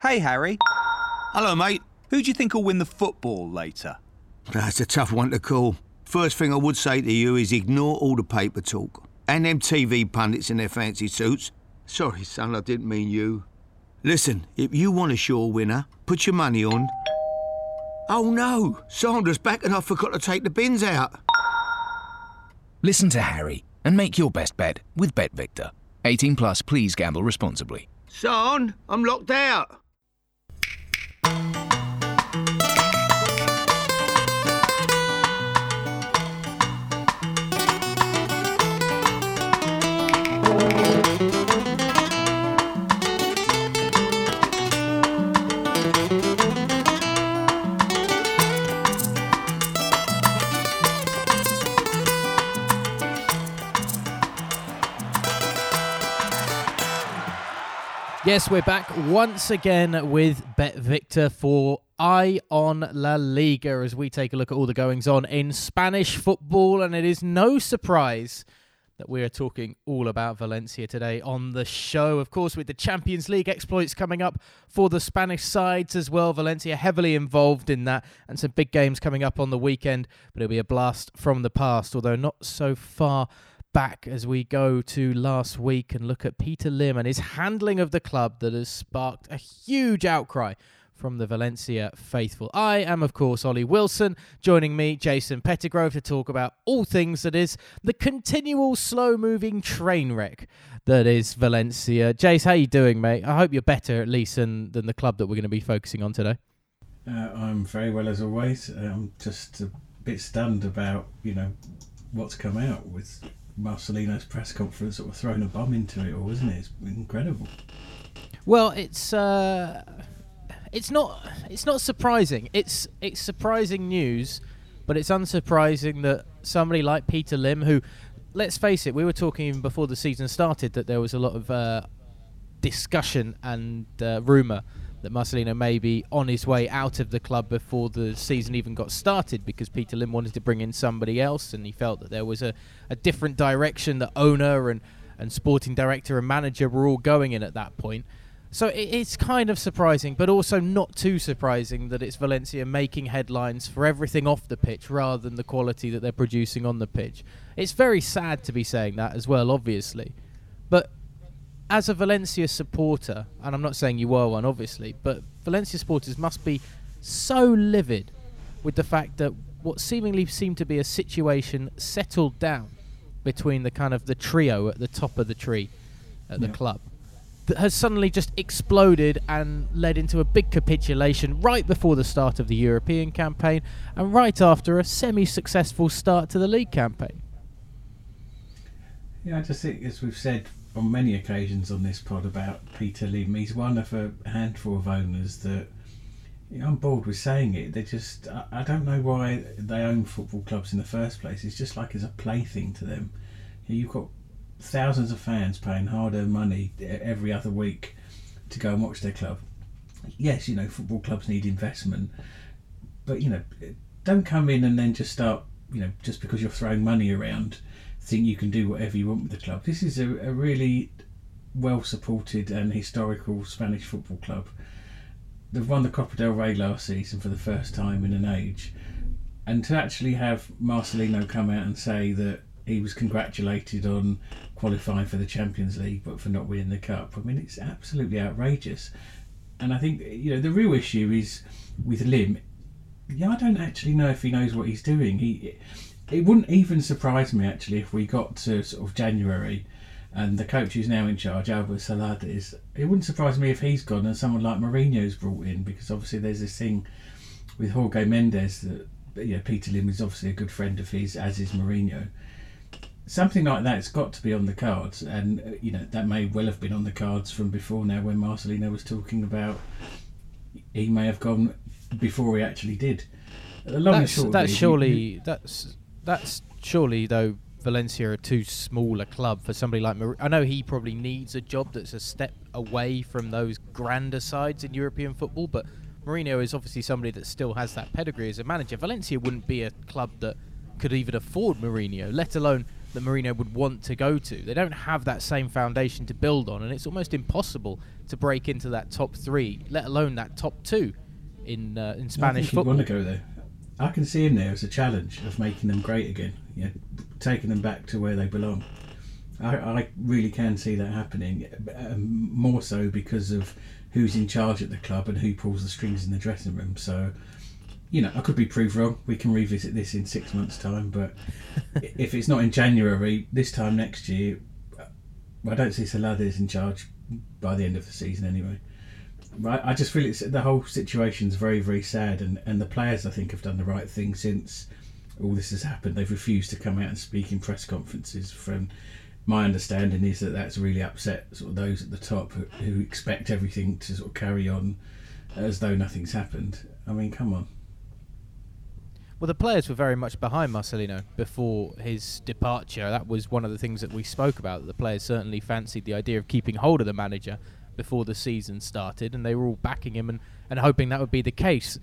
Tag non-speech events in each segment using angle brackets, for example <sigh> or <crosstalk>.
Hey, Harry. Hello, mate. Who do you think will win the football later? That's a tough one to call. First thing I would say to you is ignore all the paper talk and them TV pundits in their fancy suits. Sorry, son, I didn't mean you. Listen, if you want a sure winner, put your money on. Oh no, Sandra's back and I forgot to take the bins out. Listen to Harry and make your best bet with BetVictor. 18 plus, please gamble responsibly. Son, I'm locked out. Thank you. Yes, we're back once again with BetVictor for Eye on La Liga as we take a look at all the goings on in Spanish football. And it is no surprise that we are talking all about Valencia today on the show. Of course, with the Champions League exploits coming up for the Spanish sides as well. Valencia heavily involved in that, and some big games coming up on the weekend. But it'll be a blast from the past, although not so far back as we go to last week and look at Peter Lim and his handling of the club that has sparked a huge outcry from the Valencia faithful. I am, of course, Ollie Wilson. Joining me, Jason Pettigrove, to talk about all things that is the continual slow-moving train wreck that is Valencia. Jace, how you doing, mate? I hope you're better at least than, than the club that we're going to be focusing on today. Uh, I'm very well as always. I'm just a bit stunned about you know what's come out with Marcelino's press conference sort of throwing a bum into it all, isn't it? It's incredible. Well, it's uh, it's not it's not surprising. It's it's surprising news, but it's unsurprising that somebody like Peter Lim, who, let's face it, we were talking even before the season started that there was a lot of uh, discussion and uh, rumor that Marcelino may be on his way out of the club before the season even got started because Peter Lim wanted to bring in somebody else and he felt that there was a, a different direction that owner and, and sporting director and manager were all going in at that point. So it, it's kind of surprising, but also not too surprising that it's Valencia making headlines for everything off the pitch rather than the quality that they're producing on the pitch. It's very sad to be saying that as well, obviously. But as a Valencia supporter, and I'm not saying you are one, obviously, but Valencia supporters must be so livid with the fact that what seemingly seemed to be a situation settled down between the kind of the trio at the top of the tree at the Yeah. club that has suddenly just exploded and led into a big capitulation right before the start of the European campaign and right after a semi-successful start to the league campaign. Yeah, I just think, as we've said on many occasions on this pod about Peter Lim, he's one of a handful of owners that you know, I'm bored with saying it. They just, I, I don't know why they own football clubs in the first place. It's just like it's a plaything to them. You know, you've got thousands of fans paying hard-earned money every other week to go and watch their club. Yes, you know, football clubs need investment, but you know, don't come in and then just start, you know, just because you're throwing money around, think you can do whatever you want with the club. This is a, a really well supported and historical Spanish football club. They've won the Copa del Rey last season for the first time in an age. And to actually have Marcelino come out and say that he was congratulated on qualifying for the Champions League but for not winning the cup, I mean, it's absolutely outrageous. And I think, you know, the real issue is with Lim. Yeah, I don't actually know if he knows what he's doing. He, it wouldn't even surprise me actually if we got to sort of January and the coach who's now in charge, Albert Celades, it wouldn't surprise me if he's gone and someone like Mourinho's brought in because obviously there's this thing with Jorge Mendes that you know, Peter Lim is obviously a good friend of his, as is Mourinho. Something like that's got to be on the cards, and uh, you know that may well have been on the cards from before now when Marcelino was talking about he may have gone before he actually did. The long and that's short that's surely that's that's surely though Valencia are too small a club for somebody like Mar- I know he probably needs a job that's a step away from those grander sides in European football, but Mourinho is obviously somebody that still has that pedigree as a manager. Valencia wouldn't be a club that could even afford Mourinho, let alone that Mourinho would want to go to. They don't have that same foundation to build on, and it's almost impossible to break into that top three, let alone that top two in uh, in Spanish I think football. Want to go there. I can see him there as a challenge of making them great again. Yeah, taking them back to where they belong. I, I really can see that happening. Um, more so because of who's in charge at the club and who pulls the strings in the dressing room. So, you know, I could be proved wrong. We can revisit this in six months' time. But <laughs> if it's not in January, this time next year, I don't see Celades in charge by the end of the season anyway. Right, I just feel it's the whole situation's very, very sad, and, and the players I think have done the right thing since all this has happened. They've refused to come out and speak in press conferences. From my understanding, is that that's really upset sort of those at the top who, who expect everything to sort of carry on as though nothing's happened. I mean, come on. Well, the players were very much behind Marcelino before his departure. That was one of the things that we spoke about. That the players certainly fancied the idea of keeping hold of the manager before the season started, and they were all backing him and, and hoping that would be the case.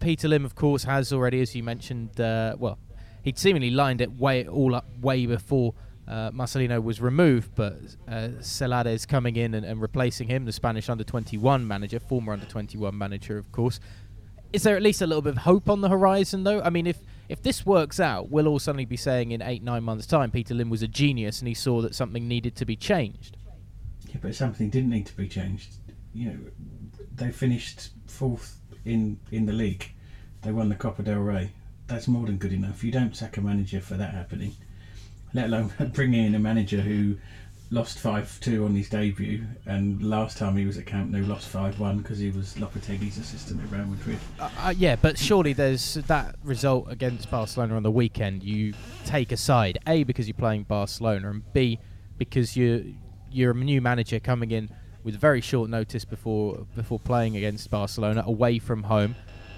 Peter Lim, of course, has already, as you mentioned, uh, well, he'd seemingly lined it way all up way before uh, Marcelino was removed, but uh, Celades coming in and, and replacing him, the Spanish under 21 manager, former under 21 manager, of course. Is there at least a little bit of hope on the horizon, though? I mean, if if this works out, we'll all suddenly be saying in eight, nine months' time, Peter Lim was a genius and he saw that something needed to be changed. Yeah, but something didn't need to be changed. You know, they finished fourth in in the league. They won the Copa del Rey. That's more than good enough. You don't sack a manager for that happening, let alone <laughs> bringing in a manager who lost 5 2 on his debut, and last time he was at Camp Nou lost 5 1 because he was Lopetegui's assistant at Real Madrid. Uh, uh, yeah, but surely there's that result against Barcelona on the weekend. You take aside a because you're playing Barcelona, and b because you you're a new manager coming in with very short notice before before playing against Barcelona away from home,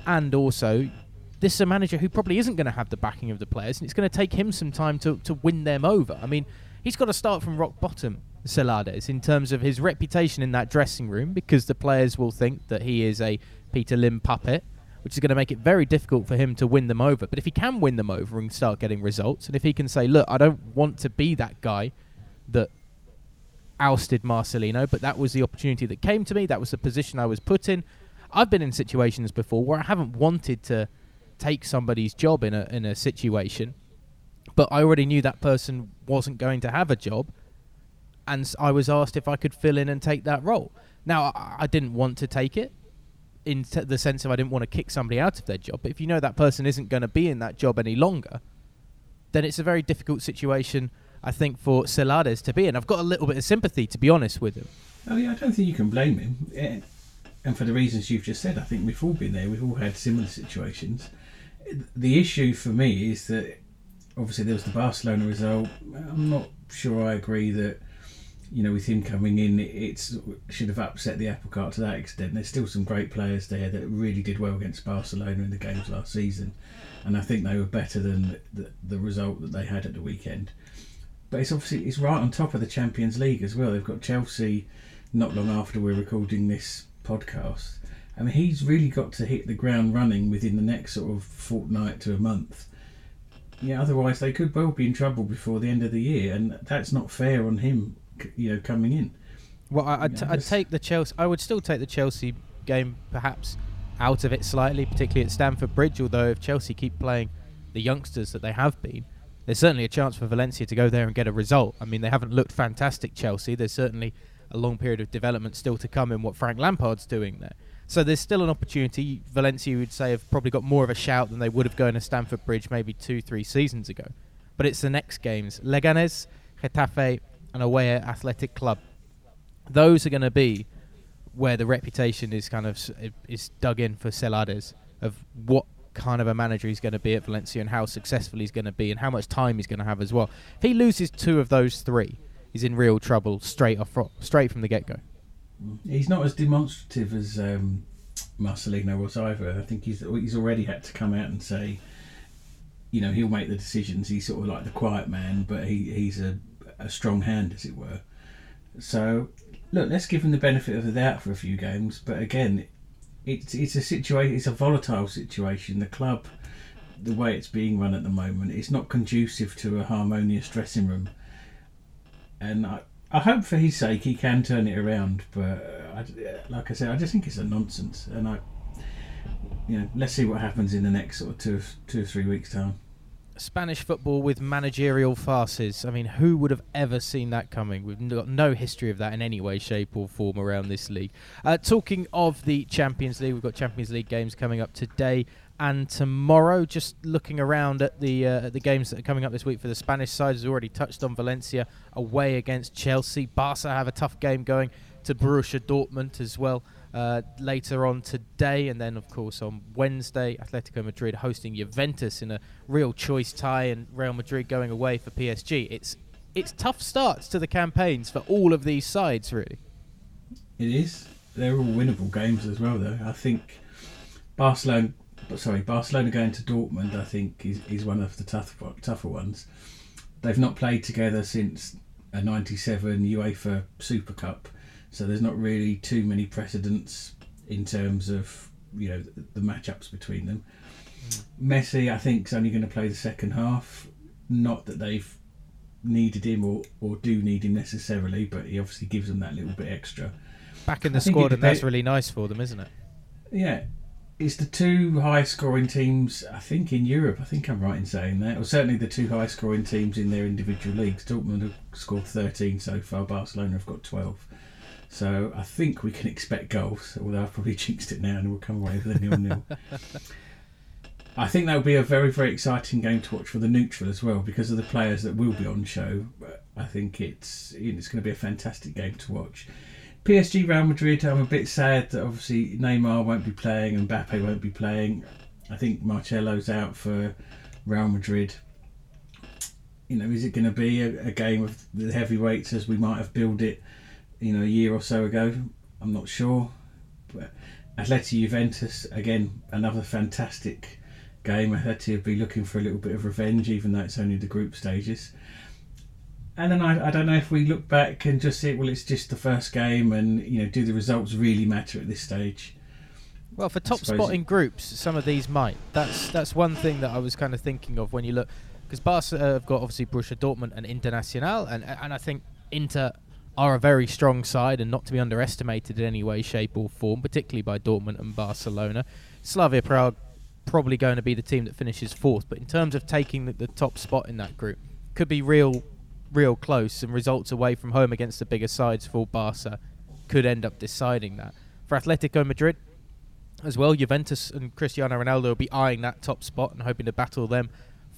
and also this is a manager who probably isn't going to have the backing of the players, and it's going to take him some time to, to win them over. I mean, he's got to start from rock bottom, Celades, in terms of his reputation in that dressing room, because the players will think that he is a Peter Lim puppet, which is going to make it very difficult for him to win them over. But if he can win them over and start getting results, and if he can say, look, I don't want to be that guy that ousted Marcelino, but that was the opportunity that came to me, that was the position I was put in. I've been in situations before where I haven't wanted to take somebody's job in a in a situation, but I already knew that person wasn't going to have a job, and I was asked if I could fill in and take that role. Now I, I didn't want to take it, in t- the sense of I didn't want to kick somebody out of their job. But if you know that person isn't going to be in that job any longer, then it's a very difficult situation. I think for Celades to be in. I've got a little bit of sympathy, to be honest with him. Oh yeah, I don't think you can blame him. And for the reasons you've just said, I think we've all been there. We've all had similar situations. The issue for me is that obviously there was the Barcelona result. I'm not sure I agree that you know with him coming in, it should have upset the apple cart to that extent. There's still some great players there that really did well against Barcelona in the games last season, and I think they were better than the, the result that they had at the weekend. But it's obviously it's right on top of the Champions League as well. They've got Chelsea not long after we're recording this podcast. I mean, he's really got to hit the ground running within the next sort of fortnight to a month. Yeah, otherwise they could well be in trouble before the end of the year, and that's not fair on him. You know, coming in. Well, I, t- I'd take the Chelsea. I would still take the Chelsea game, perhaps out of it slightly, particularly at Stamford Bridge. Although if Chelsea keep playing the youngsters that they have been, there's certainly a chance for Valencia to go there and get a result. I mean, they haven't looked fantastic, Chelsea. There's certainly a long period of development still to come in what Frank Lampard's doing there. So there's still an opportunity. Valencia, would say, have probably got more of a shout than they would have going to Stamford Bridge maybe two, three seasons ago. But it's the next games: Leganes, Getafe, and away at Athletic Club those are going to be where the reputation is kind of is dug in for Celades of what kind of a manager he's going to be at Valencia and how successful he's going to be and how much time he's going to have as well. If he loses two of those three, he's in real trouble straight off straight from the get go. He's not as demonstrative as um, Marcelino was either. I think he's he's already had to come out and say, you know, he'll make the decisions. He's sort of like the quiet man, but he, he's a, a strong hand, as it were. So, look, let's give him the benefit of the doubt for a few games. But again, it's it's a situation. It's a volatile situation. The club the way it's being run at the moment, it's not conducive to a harmonious dressing room. And I, I hope for his sake he can turn it around. But uh, I, uh, like I said, I just think it's a nonsense. And I, you know, let's see what happens in the next sort of two, two or three weeks' time. Spanish football with managerial farces. I mean, who would have ever seen that coming? We've got no history of that in any way, shape, or form around this league. Uh, talking of the Champions League, we've got Champions League games coming up today and tomorrow. Just looking around at the uh, at the games that are coming up this week for the Spanish side, has already touched on Valencia away against Chelsea. Barca have a tough game going to Borussia Dortmund as well uh, later on today, and then of course on Wednesday, Atletico Madrid hosting Juventus in a real choice tie, and Real Madrid going away for PSG. It's it's tough starts to the campaigns for all of these sides, really. It is. They're all winnable games as well, though. I think Barcelona, sorry, Barcelona going to Dortmund, I think is, is one of the tough, tougher ones. They've not played together since a '97 UEFA Super Cup so there's not really too many precedents in terms of you know the, the matchups between them. Mm. Messi, I think, is only going to play the second half. Not that they've needed him or, or do need him necessarily, but he obviously gives them that little bit extra. Back in the squad, and that's really nice for them, isn't it? Yeah, it's the two highest scoring teams, I think, in Europe. I think I'm right in saying that. Or certainly the two highest scoring teams in their individual leagues. Dortmund have scored 13 so far, Barcelona have got 12. So I think we can expect goals, although I've probably <laughs> jinxed it now and we'll come away with a nil nil. <laughs> I think that will be a very, very exciting game to watch for the neutral as well because of the players that will be on show. I think it's it's going to be a fantastic game to watch. PSG Real Madrid, I'm a bit sad that obviously Neymar won't be playing and Mbappe won't be playing. I think Marcelo's out for Real Madrid. You know, is it going to be a, a game of the heavyweights as we might have billed it you know, a year or so ago. I'm not sure. But Atleti Juventus, again, another fantastic game. Atleti will be looking for a little bit of revenge, even though it's only the group stages. And then I, I don't know if we look back and just say, well, it's just the first game, and you know, do the results really matter at this stage? Well, for top spot in groups, some of these might. That's that's one thing that I was kind of thinking of when you look, because Barca have got obviously Borussia Dortmund and Internazionale, and and I think Inter are a very strong side and not to be underestimated in any way, shape, or form, particularly by Dortmund and Barcelona. Slavia Prague probably going to be the team that finishes fourth, but in terms of taking the, the top spot in that group, could be real, real close, and results away from home against the bigger sides for Barca could end up deciding that. For Atletico Madrid, as well, Juventus and Cristiano Ronaldo will be eyeing that top spot and hoping to battle them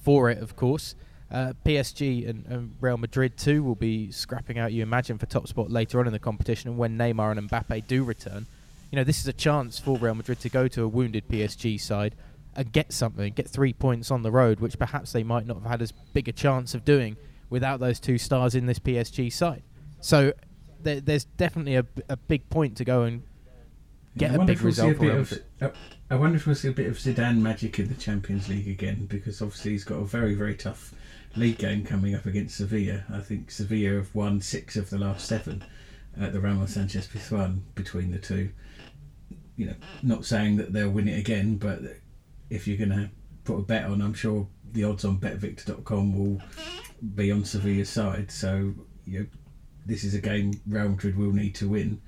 for it, of course. Uh, PSG and, and, Real Madrid too will be scrapping out, you imagine, for top spot later on in the competition. And when Neymar and Mbappe do return, you know this is a chance for Real Madrid to go to a wounded PSG side and get something, get three points on the road, which perhaps they might not have had as big a chance of doing without those two stars in this PSG side. So there, there's definitely a, a big point to go and get yeah, a big result. A of, uh, I wonder if we'll see a bit of Zidane magic in the Champions League again, because obviously he's got a very, very tough league game coming up against Sevilla. I think Sevilla have won six of the last seven at the Ramon Sanchez Pizjuan between the two. You know, not saying that they'll win it again, but if you're going to put a bet on, I'm sure the odds on betvictor.com will be on Sevilla's side. So, you know, this is a game Real Madrid will need to win.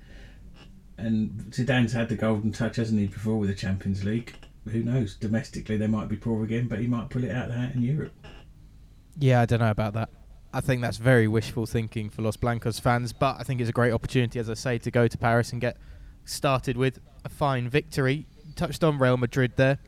And Zidane's had the golden touch, hasn't he, before with the Champions League? Who knows? Domestically, they might be poor again, but he might pull it out of the hat in Europe. Yeah, I don't know about that. I think that's very wishful thinking for Los Blancos fans, but I think it's a great opportunity, as I say, to go to Paris and get started with a fine victory. Touched on Real Madrid there.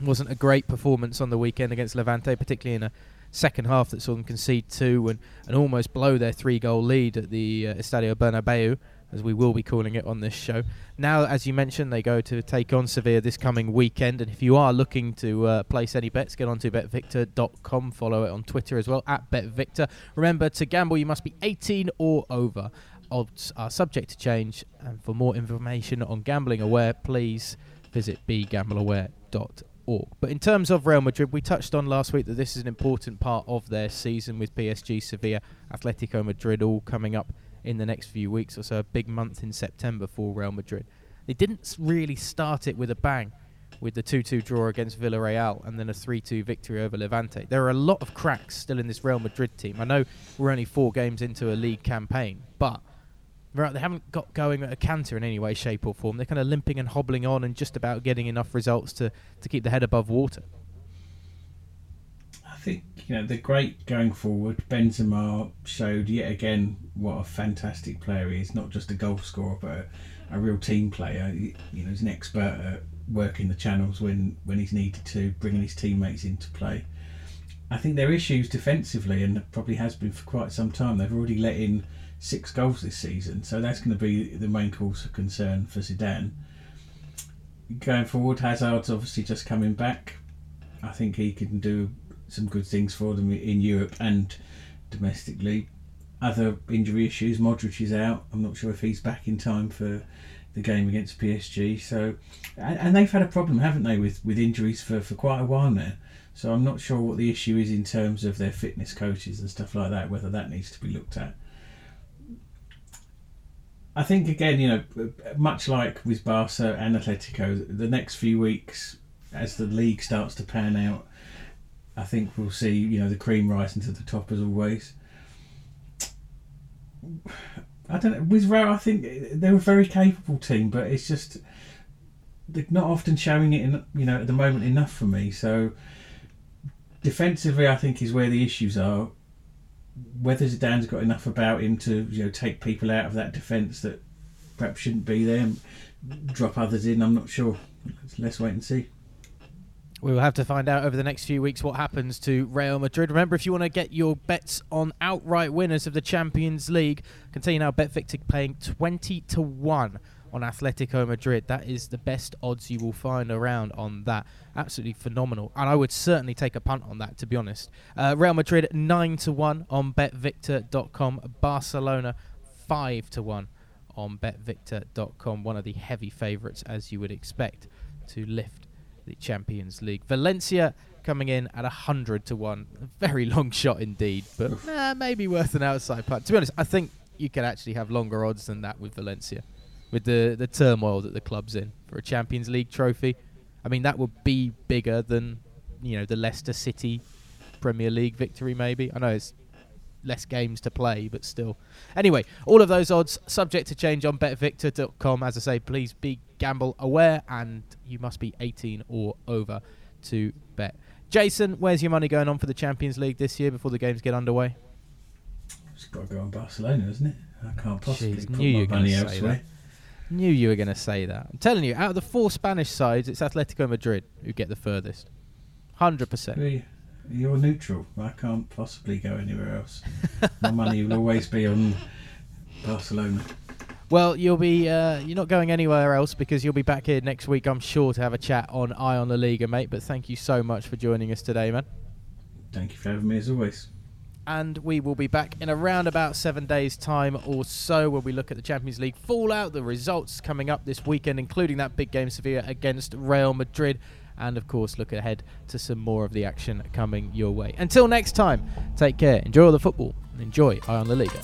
Wasn't a great performance on the weekend against Levante, particularly in a second half that saw them concede two and, and almost blow their three goal lead at the uh, Estadio Bernabeu as we will be calling it on this show. Now, as you mentioned, they go to take on Sevilla this coming weekend. And if you are looking to uh, place any bets, get onto betvictor.com. Follow it on Twitter as well, at betvictor. Remember, to gamble, you must be 18 or over. Odds are subject to change. And for more information on gambling aware, please visit begambleaware.org. But in terms of Real Madrid, we touched on last week that this is an important part of their season with PSG, Sevilla, Atletico Madrid all coming up in the next few weeks or so, a big month in September for Real Madrid. They didn't really start it with a bang with the 2-2 draw against Villarreal and then a 3-2 victory over Levante. There are a lot of cracks still in this Real Madrid team. I know we're only four games into a league campaign, but they haven't got going at a canter in any way, shape, or form. They're kind of limping and hobbling on and just about getting enough results to, to keep the head above water. Think you know they're great going forward. Benzema showed yet again what a fantastic player he is. Not just a goal scorer, but a, a real team player. You know, he's an expert at working the channels when when he's needed to, bringing his teammates into play. I think their issues defensively, and probably has been for quite some time. They've already let in six goals this season, so that's going to be the main cause of concern for Zidane. Going forward, Hazard's obviously just coming back. I think he can do some good things for them in Europe and domestically. Other injury issues, Modric is out. I'm not sure if he's back in time for the game against PSG. So, and, and they've had a problem, haven't they, with, with injuries for, for quite a while now. So I'm not sure what the issue is in terms of their fitness coaches and stuff like that. Whether that needs to be looked at. I think again, you know, much like with Barca and Atletico, the next few weeks, as the league starts to pan out, I think we'll see, you know, the cream rising to the top as always. I don't know. With Real, I think eh, they're a very capable team, but it's just they're not often showing it in, you know, at the moment enough for me. So defensively, I think is where the issues are whether Zidane's got enough about him to you know take people out of that defence that perhaps shouldn't be there, and drop others in. I'm not sure. Let's wait and see. We will have to find out over the next few weeks what happens to Real Madrid. Remember, if you want to get your bets on outright winners of the Champions League, continue now BetVictor paying 20 to 1 on Atletico Madrid. That is the best odds you will find around on that. Absolutely phenomenal. And I would certainly take a punt on that, to be honest. Uh, Real Madrid 9 to 1 on betvictor.com. Barcelona 5 to 1 on betvictor.com. One of the heavy favourites, as you would expect, to lift the Champions League. Valencia coming in at 100 to 1. A very <laughs> long shot indeed, but maybe worth an outside punt. To be honest, I think you could actually have longer odds than that with Valencia with the the turmoil that the club's in for a Champions League trophy. I mean, that would be bigger than you know the Leicester City Premier League victory. Maybe I know it's less games to play, but still. Anyway, all of those odds subject to change on betvictor.com. As I say, please be gamble aware, and you must be 18 or over to bet. Jason, where's your money going on for the Champions League this year before the games get underway? It's got to go on Barcelona, isn't it? I can't possibly Jeez, put knew my money elsewhere. Knew you were going to say that. I'm telling you, out of the four Spanish sides, it's Atletico Madrid who get the furthest. 100%. You're neutral. I can't possibly go anywhere else. My money will always be on Barcelona. Well, you'll be uh, you're not going anywhere else because you'll be back here next week, I'm sure, to have a chat on Eye on the Liga, mate. But thank you so much for joining us today, man. Thank you for having me as always and we will be back in around about seven days' time or so where we look at the Champions League fallout, the results coming up this weekend, including that big game Sevilla against Real Madrid, and of course look ahead to some more of the action coming your way. Until next time, take care, enjoy all the football, and enjoy Eye on La Liga.